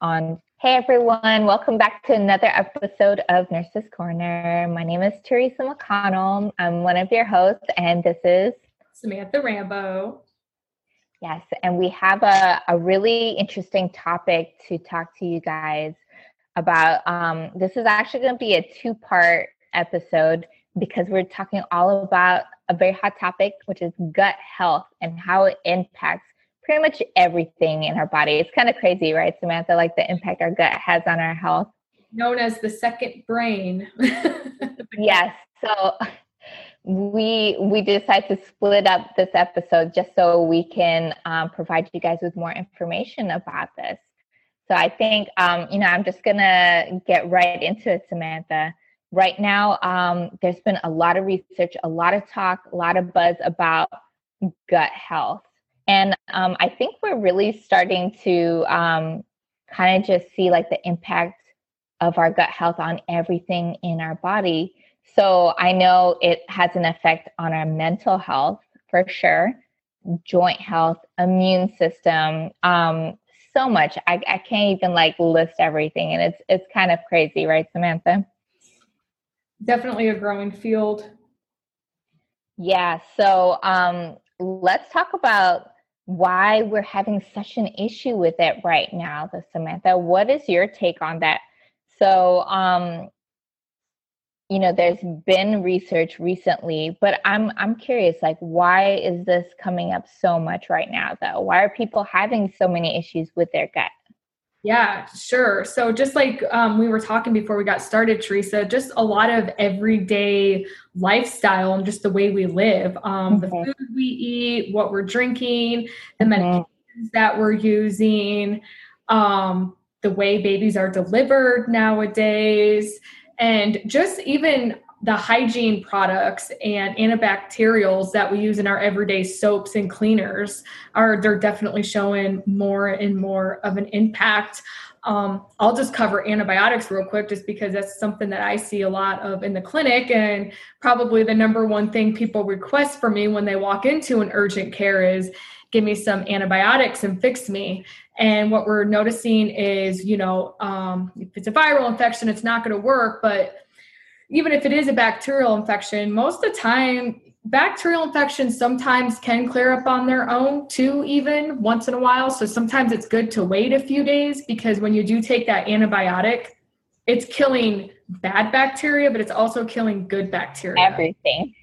on. Hey everyone, welcome back to another episode of Nurses Corner. My name is Teresa McConnell. I'm one of your hosts, and this is Samantha Rambo. Yes, and we have a, a really interesting topic to talk to you guys about. Um, this is actually going to be a two part episode because we're talking all about a very hot topic, which is gut health and how it impacts pretty much everything in our body. It's kind of crazy, right, Samantha? Like the impact our gut has on our health. Known as the second brain. yes. So we we decided to split up this episode just so we can um, provide you guys with more information about this. So I think um, you know I'm just gonna get right into it, Samantha. Right now, um, there's been a lot of research, a lot of talk, a lot of buzz about gut health, and um, I think we're really starting to um, kind of just see like the impact of our gut health on everything in our body. So I know it has an effect on our mental health for sure, joint health, immune system, um, so much. I, I can't even like list everything, and it's it's kind of crazy, right, Samantha? Definitely a growing field. Yeah. So um, let's talk about why we're having such an issue with it right now, the Samantha. What is your take on that? So um, you know there's been research recently but i'm i'm curious like why is this coming up so much right now though why are people having so many issues with their gut yeah, sure. So just like um, we were talking before we got started, Teresa, just a lot of everyday lifestyle and just the way we live, um, mm-hmm. the food we eat, what we're drinking, the mm-hmm. medications that we're using, um, the way babies are delivered nowadays, and just even the hygiene products and antibacterials that we use in our everyday soaps and cleaners are they're definitely showing more and more of an impact. Um, i'll just cover antibiotics real quick just because that's something that i see a lot of in the clinic and probably the number one thing people request for me when they walk into an urgent care is give me some antibiotics and fix me. And what we're noticing is you know um, if it's a viral infection it's not going to work but even if it is a bacterial infection, most of the time, bacterial infections sometimes can clear up on their own too, even once in a while. So sometimes it's good to wait a few days because when you do take that antibiotic, it's killing bad bacteria, but it's also killing good bacteria. Everything.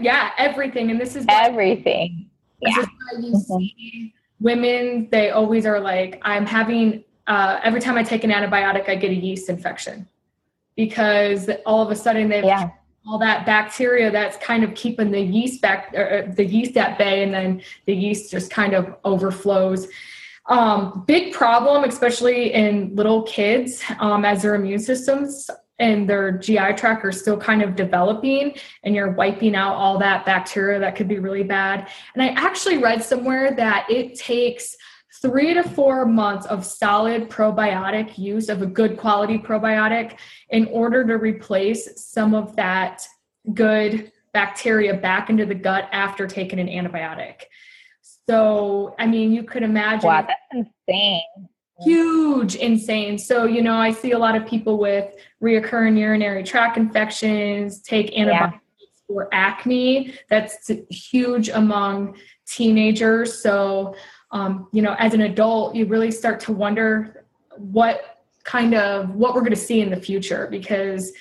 yeah, everything. And this is everything. This yeah. is why you mm-hmm. see women, they always are like, I'm having, uh, every time I take an antibiotic, I get a yeast infection because all of a sudden they've yeah. all that bacteria that's kind of keeping the yeast back or the yeast at bay and then the yeast just kind of overflows um, big problem especially in little kids um, as their immune systems and their GI tract are still kind of developing and you're wiping out all that bacteria that could be really bad. And I actually read somewhere that it takes three to four months of solid probiotic use of a good quality probiotic in order to replace some of that good bacteria back into the gut after taking an antibiotic. So, I mean, you could imagine. Wow, that's insane. Huge, insane. So, you know, I see a lot of people with reoccurring urinary tract infections take antibiotics yeah. for acne. That's huge among teenagers. So, um, you know, as an adult, you really start to wonder what kind of what we're going to see in the future because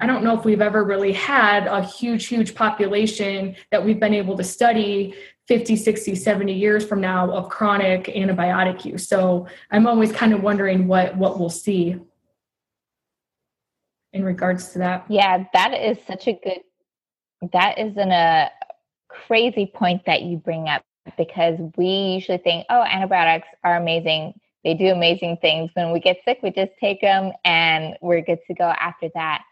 I don't know if we've ever really had a huge, huge population that we've been able to study 50, 60, 70 years from now of chronic antibiotic use. So I'm always kind of wondering what what we'll see in regards to that. Yeah, that is such a good that is an, a crazy point that you bring up because we usually think, oh, antibiotics are amazing. They do amazing things. When we get sick, we just take them and we're good to go after that.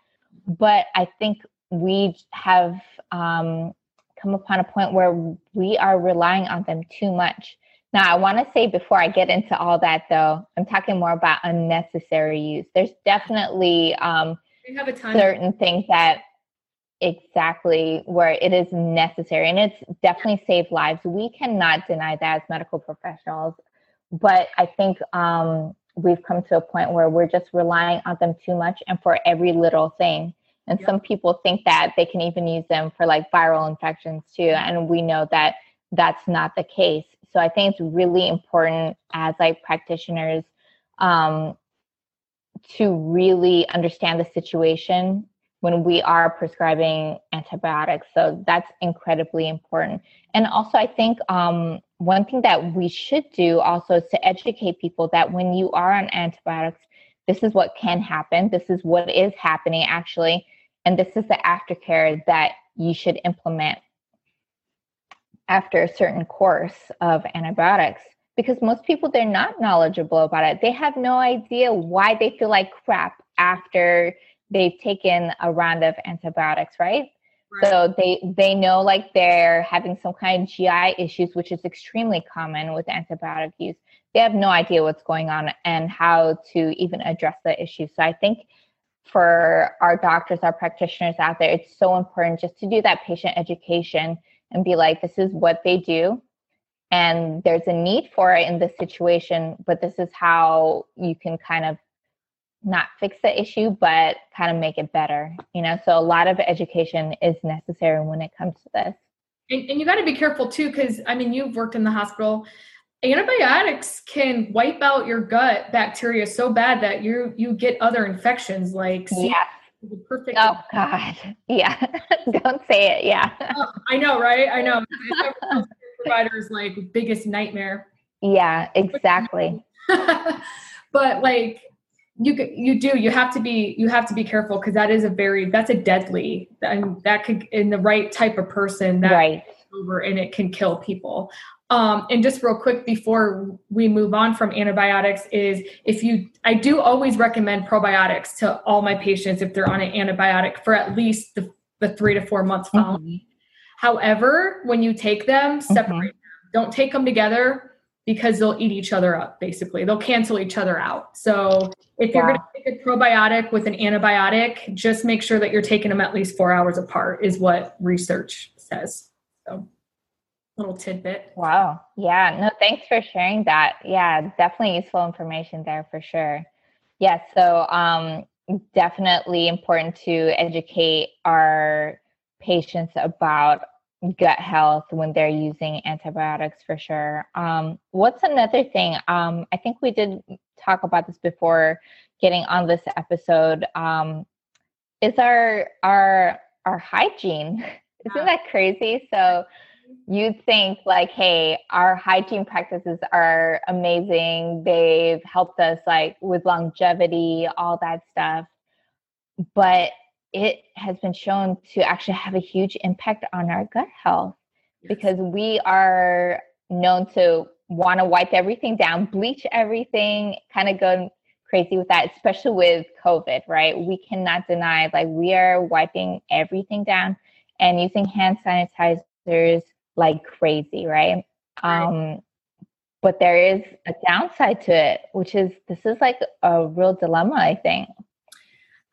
But I think we have um, come upon a point where we are relying on them too much. Now, I want to say before I get into all that, though, I'm talking more about unnecessary use. There's definitely um, certain things that exactly where it is necessary and it's definitely saved lives we cannot deny that as medical professionals but i think um, we've come to a point where we're just relying on them too much and for every little thing. And some people think that they can even use them for like viral infections too. And we know that that's not the case. So I think it's really important as like practitioners um, to really understand the situation when we are prescribing antibiotics. So that's incredibly important. And also, I think um, one thing that we should do also is to educate people that when you are on antibiotics, this is what can happen. This is what is happening actually. And this is the aftercare that you should implement after a certain course of antibiotics because most people they're not knowledgeable about it they have no idea why they feel like crap after they've taken a round of antibiotics right, right. so they they know like they're having some kind of gi issues which is extremely common with antibiotic use they have no idea what's going on and how to even address the issue so i think for our doctors our practitioners out there it's so important just to do that patient education and be like, this is what they do. And there's a need for it in this situation, but this is how you can kind of not fix the issue, but kind of make it better. You know, so a lot of education is necessary when it comes to this. And, and you got to be careful too, because I mean, you've worked in the hospital. Antibiotics can wipe out your gut bacteria so bad that you you get other infections like yeah. perfect. Oh God, yeah. Don't say it. Yeah. Oh, I know, right? I know. provider's like biggest nightmare. Yeah, exactly. but like you you do you have to be you have to be careful because that is a very that's a deadly and that could in the right type of person that right over and it can kill people um, and just real quick before we move on from antibiotics is if you i do always recommend probiotics to all my patients if they're on an antibiotic for at least the, the three to four months following mm-hmm. however when you take them mm-hmm. separate mm-hmm. them don't take them together because they'll eat each other up basically they'll cancel each other out so if you're going to take a probiotic with an antibiotic just make sure that you're taking them at least four hours apart is what research says so little tidbit. Wow. Yeah. No, thanks for sharing that. Yeah, definitely useful information there for sure. Yeah. So, um, definitely important to educate our patients about gut health when they're using antibiotics for sure. Um, what's another thing? Um, I think we did talk about this before getting on this episode. Um, is our our our hygiene? Isn't that crazy? So you'd think like hey our hygiene practices are amazing they've helped us like with longevity all that stuff but it has been shown to actually have a huge impact on our gut health yes. because we are known to want to wipe everything down bleach everything kind of go crazy with that especially with covid right we cannot deny like we are wiping everything down and using hand sanitizers like crazy, right? Um, but there is a downside to it, which is this is like a real dilemma, I think.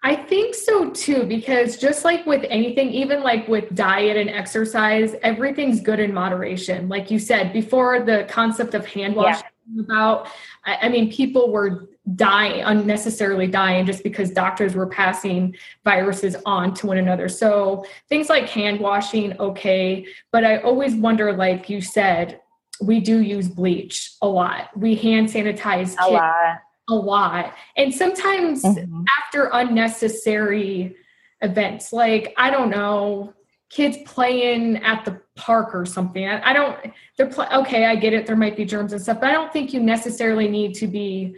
I think so too, because just like with anything, even like with diet and exercise, everything's good in moderation. Like you said before, the concept of hand washing yeah. about, I, mean, people were dying, unnecessarily dying just because doctors were passing viruses on to one another. So things like hand washing, okay. But I always wonder, like you said, we do use bleach a lot. We hand sanitize a lot a lot. And sometimes mm-hmm. after unnecessary events, like, I don't know, kids playing at the park or something. I, I don't, they're, play, okay, I get it. There might be germs and stuff, but I don't think you necessarily need to be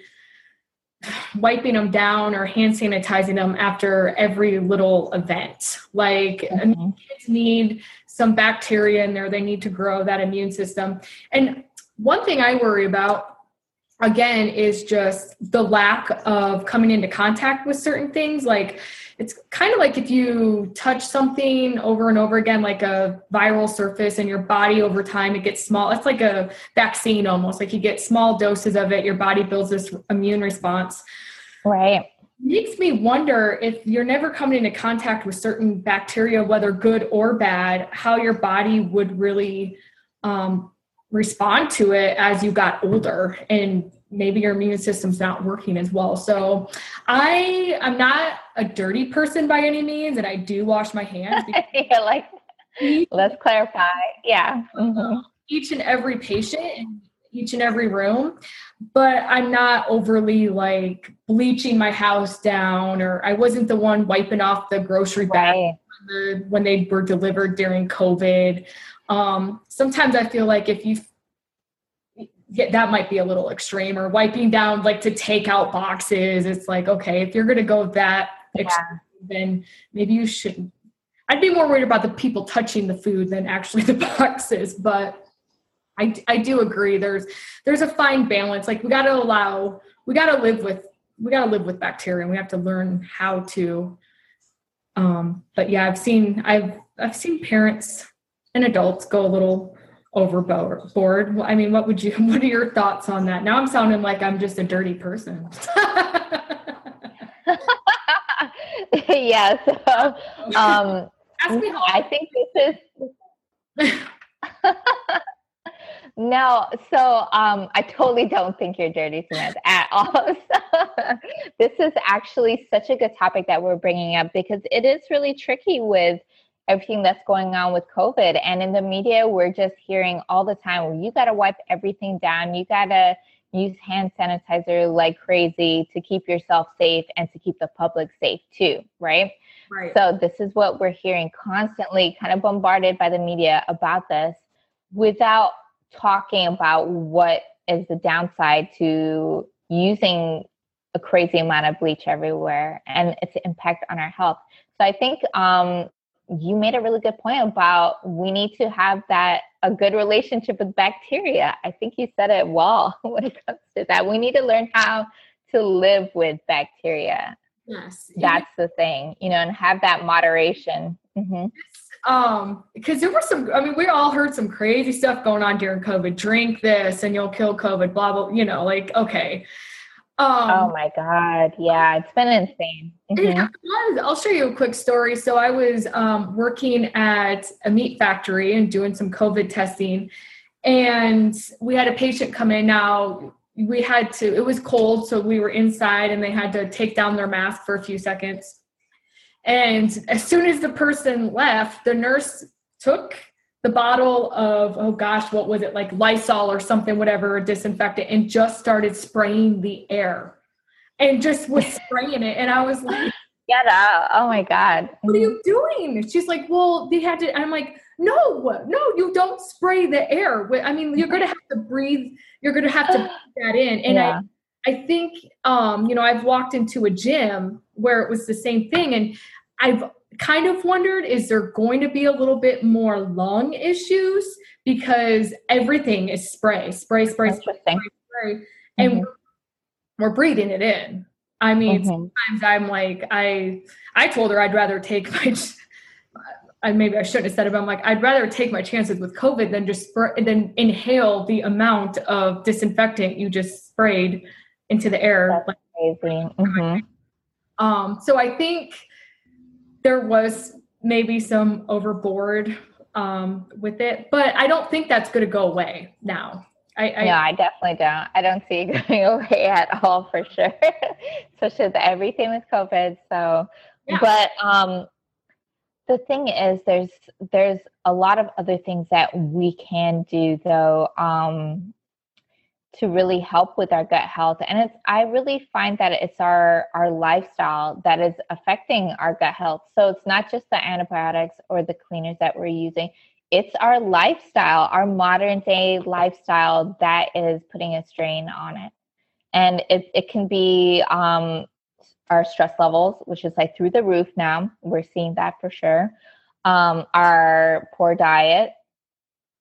wiping them down or hand sanitizing them after every little event. Like mm-hmm. I mean, mm-hmm. kids need some bacteria in there. They need to grow that immune system. And one thing I worry about again is just the lack of coming into contact with certain things. Like it's kind of like if you touch something over and over again like a viral surface in your body over time it gets small. It's like a vaccine almost. Like you get small doses of it your body builds this immune response. Right. Makes me wonder if you're never coming into contact with certain bacteria whether good or bad how your body would really um, respond to it as you got older and maybe your immune system's not working as well. So I I'm not a dirty person by any means, and I do wash my hands. yeah, like let's clarify. Yeah. Mm-hmm. Each and every patient in each and every room, but I'm not overly like bleaching my house down, or I wasn't the one wiping off the grocery bag right. when, the, when they were delivered during COVID. Um, sometimes I feel like if you yeah, that might be a little extreme or wiping down like to take out boxes. It's like, okay, if you're going to go that yeah. then maybe you shouldn't. I'd be more worried about the people touching the food than actually the boxes. But I, I do agree. There's, there's a fine balance. Like we got to allow, we got to live with, we got to live with bacteria and we have to learn how to, um, but yeah, I've seen, I've, I've seen parents and adults go a little overboard. I mean, what would you, what are your thoughts on that? Now I'm sounding like I'm just a dirty person. yeah. So, um, I think this is. no, so um, I totally don't think you're dirty, Samantha, at all. This is actually such a good topic that we're bringing up because it is really tricky with everything that's going on with COVID. And in the media, we're just hearing all the time, well, you got to wipe everything down. You got to use hand sanitizer like crazy to keep yourself safe and to keep the public safe too, right? Right. So this is what we're hearing constantly, kind of bombarded by the media about this without talking about what is the downside to using a crazy amount of bleach everywhere and its impact on our health. So I think um, you made a really good point about we need to have that a good relationship with bacteria. I think you said it well when it comes to that. We need to learn how to live with bacteria. Yes. That's the thing, you know, and have that moderation. Mm-hmm. Um, because there were some, I mean, we all heard some crazy stuff going on during COVID. Drink this and you'll kill COVID, blah, blah, you know, like, okay. Um, oh my God. Yeah, it's been insane. Mm-hmm. I'll show you a quick story. So I was um, working at a meat factory and doing some COVID testing. And we had a patient come in. Now, we had to, it was cold. So we were inside and they had to take down their mask for a few seconds. And as soon as the person left, the nurse took the bottle of oh gosh what was it like lysol or something whatever disinfectant and just started spraying the air. And just was spraying it and i was like get out. Oh my god. What are you doing? She's like well they had to i'm like no no you don't spray the air. I mean you're gonna have to breathe you're gonna have to breathe that in. And yeah. i i think um you know i've walked into a gym where it was the same thing and i've kind of wondered is there going to be a little bit more lung issues because everything is spray, spray, spray, spray, spray, spray and mm-hmm. we're, we're, breathing it in. I mean, mm-hmm. sometimes I'm like, I, I told her I'd rather take my, I maybe I shouldn't have said it, but I'm like, I'd rather take my chances with COVID than just spray, than inhale the amount of disinfectant you just sprayed into the air. That's like, crazy. Mm-hmm. Um, so I think there was maybe some overboard um, with it, but I don't think that's going to go away now. I, I, no, I definitely don't. I don't see it going away at all for sure, especially with everything with COVID. So, yeah. but um, the thing is, there's there's a lot of other things that we can do though. Um, to really help with our gut health. And it's i really find that it's our our lifestyle that is affecting our gut health. So it's not just the antibiotics or the cleaners that we're using. It's our lifestyle our modern day lifestyle that is putting a strain on it. And it, it can be um, our stress levels which is like through the roof now. We're seeing that for sure. Um, our poor diet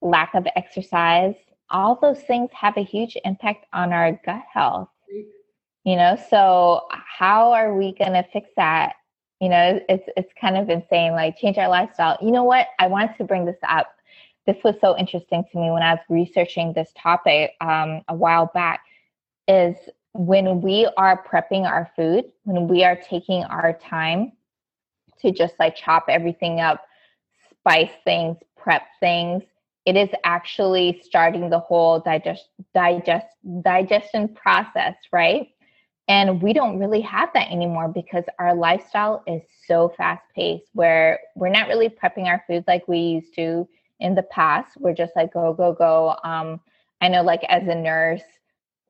lack of exercise all those things have a huge impact on our gut health. You know, so how are we going to fix that? You know, it's it's kind of insane. Like change our lifestyle. You know what? I wanted to bring this up. This was so interesting to me when I was researching this topic um, a while back. Is when we are prepping our food, when we are taking our time to just like chop everything up, spice things, prep things, it is actually starting the whole digest digest digestion process, right? And we don't really have that anymore because our lifestyle is so fast paced where we're not really prepping our food like we used to in the past. We're just like go, go, go. Um, I know like as a nurse,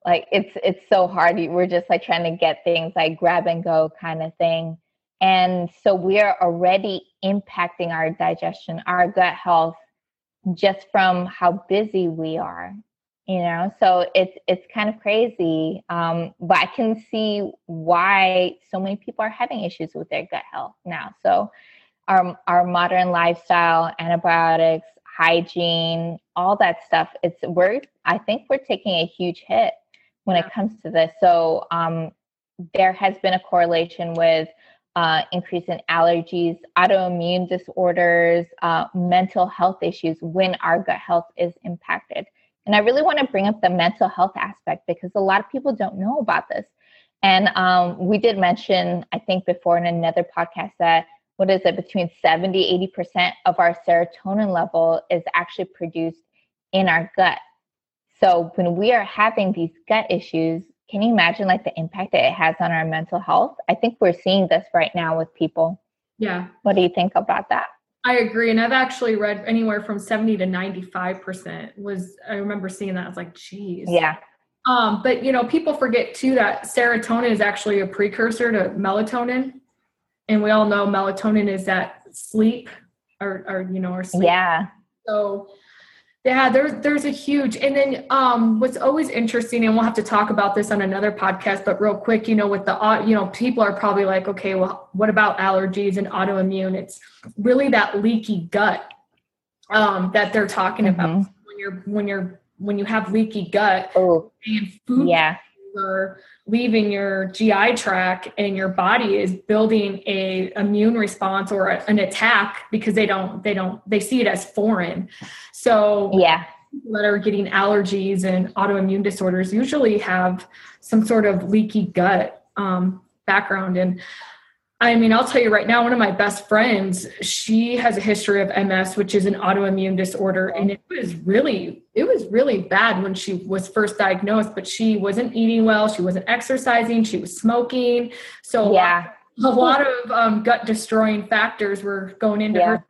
like it's it's so hard. We're just like trying to get things like grab and go kind of thing. And so we are already impacting our digestion, our gut health just from how busy we are you know? So it's it's kind of crazy um, but i can see why so many people are having issues with their gut health now. So our our modern lifestyle antibiotics hygiene all that stuff it's we're i think we're taking a huge hit when yeah. it comes to this. So um, there has been a correlation with uh, increase in allergies, autoimmune disorders, uh, mental health issues when our gut health is impacted. And I really want to bring up the mental health aspect because a lot of people don't know about this. And um, we did mention, I think, before in another podcast that what is it, between 70, 80% of our serotonin level is actually produced in our gut. So when we are having these gut issues, can you imagine like the impact that it has on our mental health? I think we're seeing this right now with people. Yeah. What do you think about that? I agree. And I've actually read anywhere from 70 to 95% was, I remember seeing that. I was like, geez. Yeah. Um, but you know, people forget too that serotonin is actually a precursor to melatonin. And we all know melatonin is that sleep or, or you know, or sleep. Yeah. So yeah, there's there's a huge and then um what's always interesting and we'll have to talk about this on another podcast but real quick, you know, with the you know, people are probably like, okay, well, what about allergies and autoimmune? It's really that leaky gut um that they're talking mm-hmm. about when you're when you're when you have leaky gut oh, and food yeah are leaving your GI tract and your body is building a immune response or a, an attack because they don't they don't they see it as foreign. So yeah, that are getting allergies and autoimmune disorders usually have some sort of leaky gut um, background and I mean, I'll tell you right now, one of my best friends, she has a history of MS, which is an autoimmune disorder. And it was really, it was really bad when she was first diagnosed, but she wasn't eating well. She wasn't exercising. She was smoking. So yeah. a lot of um, gut destroying factors were going into yeah. her.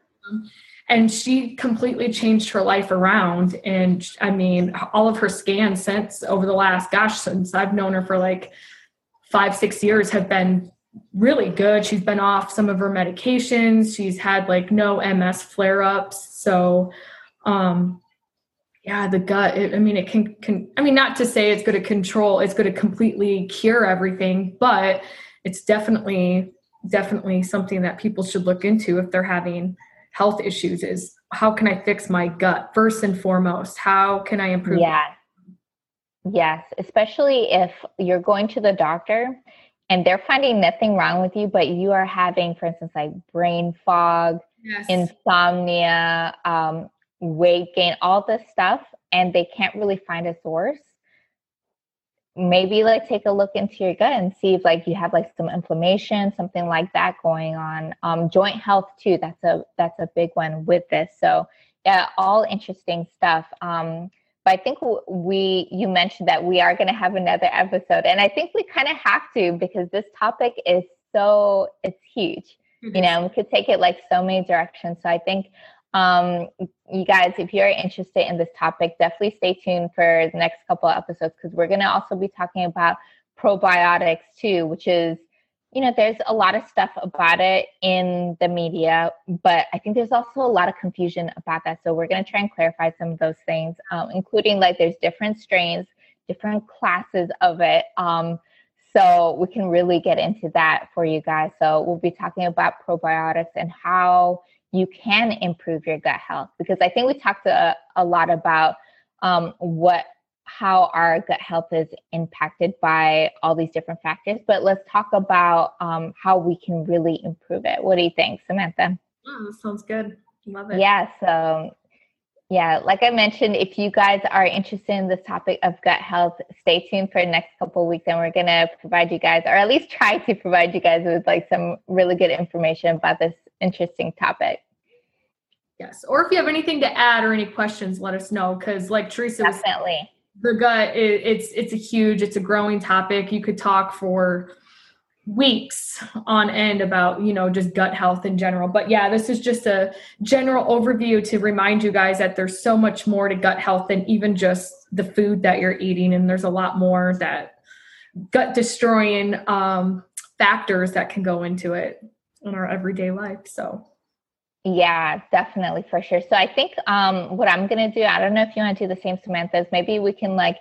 And she completely changed her life around. And I mean, all of her scans since over the last, gosh, since I've known her for like five, six years have been really good. She's been off some of her medications. She's had like no MS flare ups. So, um, yeah, the gut, it, I mean, it can, can, I mean, not to say it's going to control, it's going to completely cure everything, but it's definitely, definitely something that people should look into if they're having health issues is how can I fix my gut first and foremost? How can I improve? Yeah. Yes, especially if you're going to the doctor and they're finding nothing wrong with you, but you are having, for instance, like brain fog, yes. insomnia, um, weight gain, all this stuff, and they can't really find a source. Maybe like take a look into your gut and see if like you have like some inflammation, something like that going on. Um, joint health too. That's a that's a big one with this. So yeah, all interesting stuff. Um, but I think we you mentioned that we are going to have another episode, and I think we kind of have to because this topic is so it's huge. Mm-hmm. You know, we could take it like so many directions. So I think um, you guys, if you're interested in this topic, definitely stay tuned for the next couple of episodes because we're going to also be talking about probiotics too, which is you know, there's a lot of stuff about it in the media, but I think there's also a lot of confusion about that. So we're going to try and clarify some of those things, um, including like there's different strains, different classes of it. Um, so we can really get into that for you guys. So we'll be talking about probiotics and how you can improve your gut health because I think we talked a, a lot about um, what how our gut health is impacted by all these different factors, but let's talk about um, how we can really improve it. What do you think, Samantha? Oh, sounds good. Love it. Yeah. So, yeah, like I mentioned, if you guys are interested in this topic of gut health, stay tuned for the next couple of weeks, and we're gonna provide you guys, or at least try to provide you guys with like some really good information about this interesting topic. Yes. Or if you have anything to add or any questions, let us know. Cause like Teresa Definitely. Was, the gut, it, it's it's a huge, it's a growing topic. You could talk for weeks on end about you know just gut health in general. But yeah this is just a general overview to remind you guys that there's so much more to gut health than even just the food that you're eating. And there's a lot more that gut destroying um, factors that can go into it in our everyday life. So yeah definitely for sure so i think um, what i'm gonna do i don't know if you want to do the same samantha's maybe we can like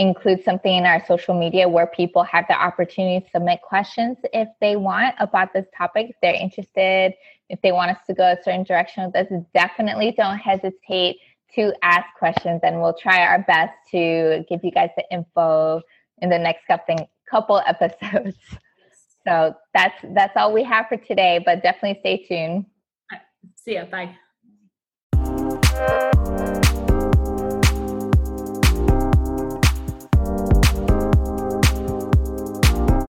include something in our social media where people have the opportunity to submit questions if they want about this topic, if they're interested, if they want us to go a certain direction with this, definitely don't hesitate to ask questions and we'll try our best to give you guys the info in the next couple couple episodes. So that's that's all we have for today, but definitely stay tuned. See ya. Bye.